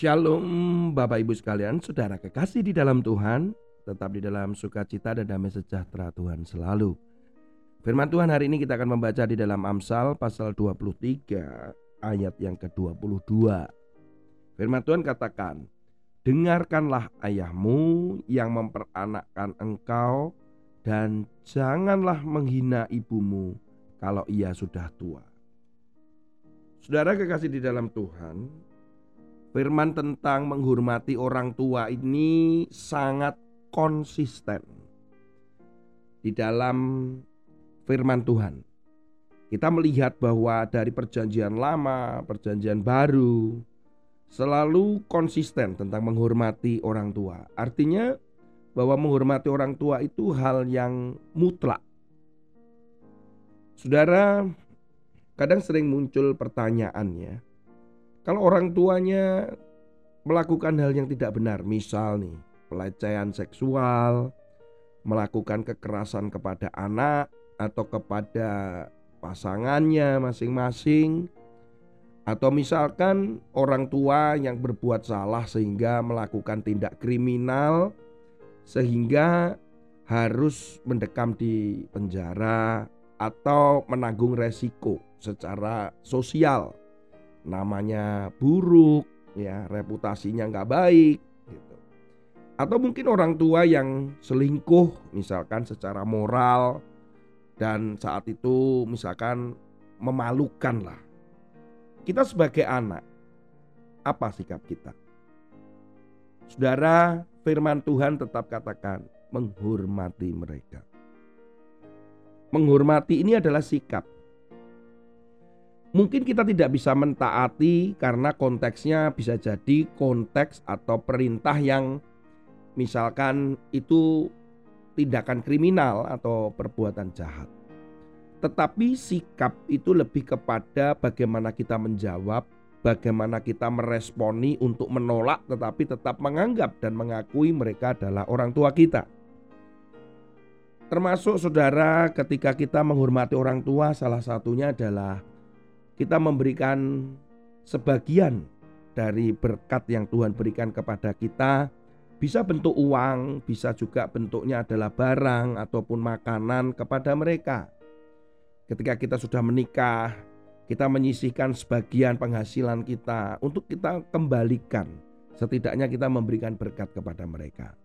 Shalom Bapak Ibu sekalian, saudara kekasih di dalam Tuhan, tetap di dalam sukacita dan damai sejahtera Tuhan selalu. Firman Tuhan hari ini kita akan membaca di dalam Amsal pasal 23 ayat yang ke-22. Firman Tuhan katakan, Dengarkanlah ayahmu yang memperanakkan engkau dan janganlah menghina ibumu kalau ia sudah tua. Saudara kekasih di dalam Tuhan, Firman tentang menghormati orang tua ini sangat konsisten di dalam firman Tuhan. Kita melihat bahwa dari perjanjian lama, perjanjian baru selalu konsisten tentang menghormati orang tua. Artinya bahwa menghormati orang tua itu hal yang mutlak. Saudara, kadang sering muncul pertanyaannya, kalau orang tuanya melakukan hal yang tidak benar, misal nih pelecehan seksual, melakukan kekerasan kepada anak atau kepada pasangannya masing-masing, atau misalkan orang tua yang berbuat salah sehingga melakukan tindak kriminal, sehingga harus mendekam di penjara atau menanggung resiko secara sosial namanya buruk, ya reputasinya nggak baik, gitu. Atau mungkin orang tua yang selingkuh, misalkan secara moral dan saat itu misalkan memalukan lah. Kita sebagai anak, apa sikap kita? Saudara, firman Tuhan tetap katakan menghormati mereka. Menghormati ini adalah sikap Mungkin kita tidak bisa mentaati karena konteksnya bisa jadi konteks atau perintah yang misalkan itu tindakan kriminal atau perbuatan jahat. Tetapi sikap itu lebih kepada bagaimana kita menjawab, bagaimana kita meresponi untuk menolak tetapi tetap menganggap dan mengakui mereka adalah orang tua kita. Termasuk saudara ketika kita menghormati orang tua salah satunya adalah kita memberikan sebagian dari berkat yang Tuhan berikan kepada kita bisa bentuk uang, bisa juga bentuknya adalah barang ataupun makanan kepada mereka. Ketika kita sudah menikah, kita menyisihkan sebagian penghasilan kita untuk kita kembalikan. Setidaknya kita memberikan berkat kepada mereka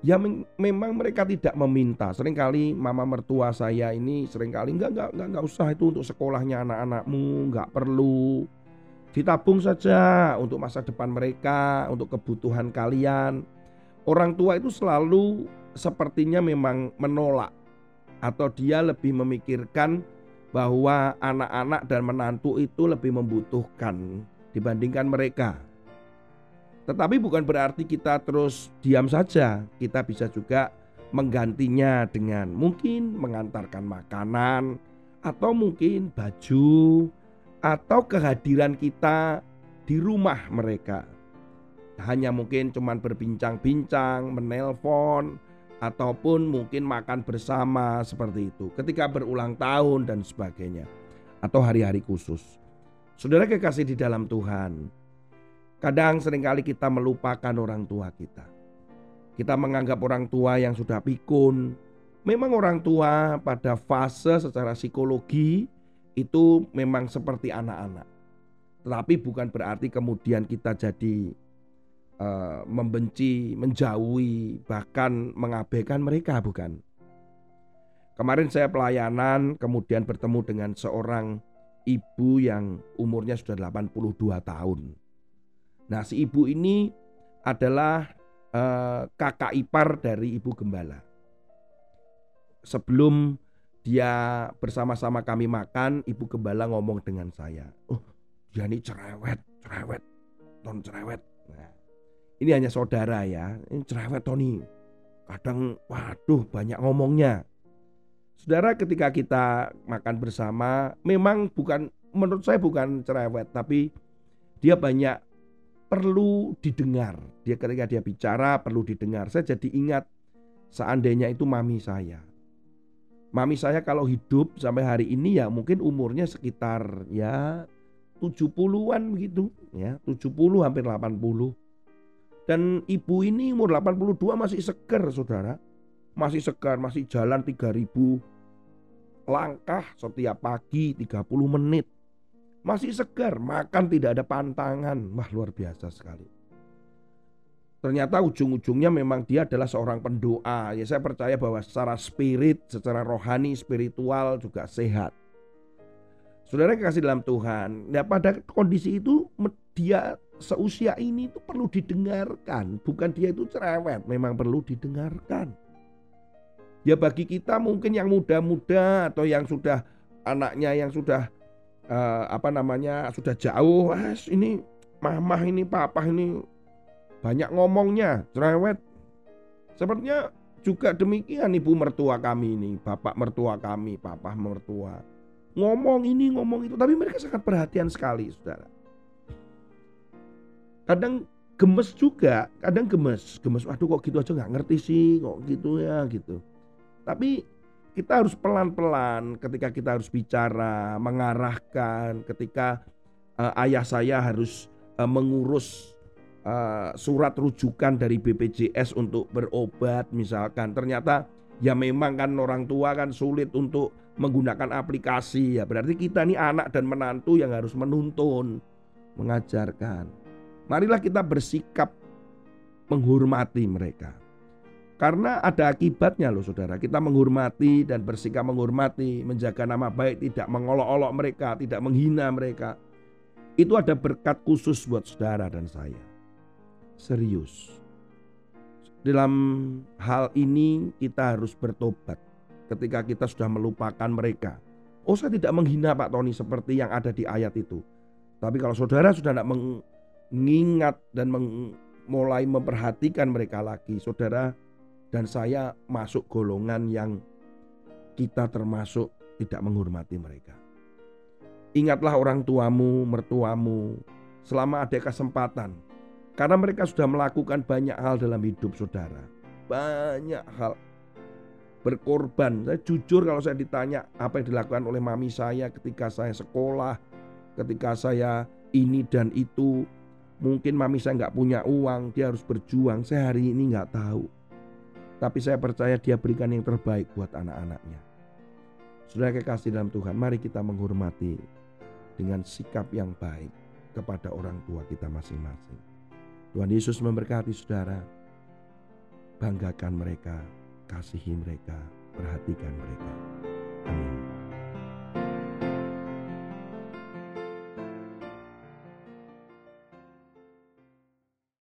ya memang mereka tidak meminta. Seringkali mama mertua saya ini sering kali enggak enggak enggak, enggak usah itu untuk sekolahnya anak-anakmu, enggak perlu. Ditabung saja untuk masa depan mereka, untuk kebutuhan kalian. Orang tua itu selalu sepertinya memang menolak atau dia lebih memikirkan bahwa anak-anak dan menantu itu lebih membutuhkan dibandingkan mereka. Tetapi bukan berarti kita terus diam saja. Kita bisa juga menggantinya dengan mungkin mengantarkan makanan atau mungkin baju atau kehadiran kita di rumah mereka. Hanya mungkin cuman berbincang-bincang, menelpon ataupun mungkin makan bersama seperti itu ketika berulang tahun dan sebagainya atau hari-hari khusus. Saudara kekasih di dalam Tuhan, Kadang sering kali kita melupakan orang tua kita. Kita menganggap orang tua yang sudah pikun. Memang orang tua pada fase secara psikologi itu memang seperti anak-anak. Tetapi bukan berarti kemudian kita jadi uh, membenci, menjauhi, bahkan mengabaikan mereka, bukan. Kemarin saya pelayanan kemudian bertemu dengan seorang ibu yang umurnya sudah 82 tahun. Nah, si ibu ini adalah uh, kakak ipar dari ibu gembala. Sebelum dia bersama-sama kami makan, ibu gembala ngomong dengan saya, "Oh, dia ini cerewet, cerewet, ton cerewet." Nah, ini hanya saudara ya, ini cerewet Tony. Kadang, waduh, banyak ngomongnya. Saudara, ketika kita makan bersama, memang bukan menurut saya bukan cerewet, tapi dia banyak perlu didengar. Dia ketika dia bicara perlu didengar. Saya jadi ingat seandainya itu mami saya. Mami saya kalau hidup sampai hari ini ya mungkin umurnya sekitar ya 70-an begitu ya, 70 hampir 80. Dan ibu ini umur 82 masih seger Saudara. Masih segar, masih jalan 3000 langkah setiap pagi 30 menit. Masih segar, makan tidak ada pantangan. Wah, luar biasa sekali. Ternyata ujung-ujungnya memang dia adalah seorang pendoa. Ya saya percaya bahwa secara spirit, secara rohani, spiritual juga sehat. Saudara kasih dalam Tuhan. Nah pada kondisi itu dia seusia ini itu perlu didengarkan. Bukan dia itu cerewet, memang perlu didengarkan. Ya bagi kita mungkin yang muda-muda atau yang sudah anaknya yang sudah uh, apa namanya sudah jauh, ah, ini mamah ini papa ini banyak ngomongnya, cerewet. Sepertinya juga demikian ibu mertua kami ini, bapak mertua kami, papa mertua. Ngomong ini ngomong itu tapi mereka sangat perhatian sekali saudara. Kadang gemes juga kadang gemes. Gemes waduh kok gitu aja nggak ngerti sih kok gitu ya gitu. Tapi kita harus pelan-pelan ketika kita harus bicara mengarahkan ketika uh, ayah saya harus uh, mengurus uh, surat rujukan dari BPJS untuk berobat misalkan. Ternyata ya memang kan orang tua kan sulit untuk menggunakan aplikasi ya. Berarti kita ini anak dan menantu yang harus menuntun mengajarkan. Marilah kita bersikap menghormati mereka karena ada akibatnya loh saudara kita menghormati dan bersikap menghormati menjaga nama baik tidak mengolok-olok mereka tidak menghina mereka itu ada berkat khusus buat saudara dan saya serius dalam hal ini kita harus bertobat ketika kita sudah melupakan mereka. Oh saya tidak menghina Pak Tony seperti yang ada di ayat itu. Tapi kalau saudara sudah tidak mengingat dan meng, mulai memperhatikan mereka lagi, saudara dan saya masuk golongan yang kita termasuk tidak menghormati mereka. Ingatlah orang tuamu, mertuamu, selama ada kesempatan karena mereka sudah melakukan banyak hal dalam hidup saudara. Banyak hal berkorban. Saya jujur kalau saya ditanya apa yang dilakukan oleh mami saya ketika saya sekolah, ketika saya ini dan itu. Mungkin mami saya nggak punya uang, dia harus berjuang. Saya hari ini nggak tahu. Tapi saya percaya dia berikan yang terbaik buat anak-anaknya. Sudah kekasih dalam Tuhan, mari kita menghormati dengan sikap yang baik kepada orang tua kita masing-masing. Tuhan Yesus memberkati saudara. Banggakan mereka, kasihi mereka, perhatikan mereka.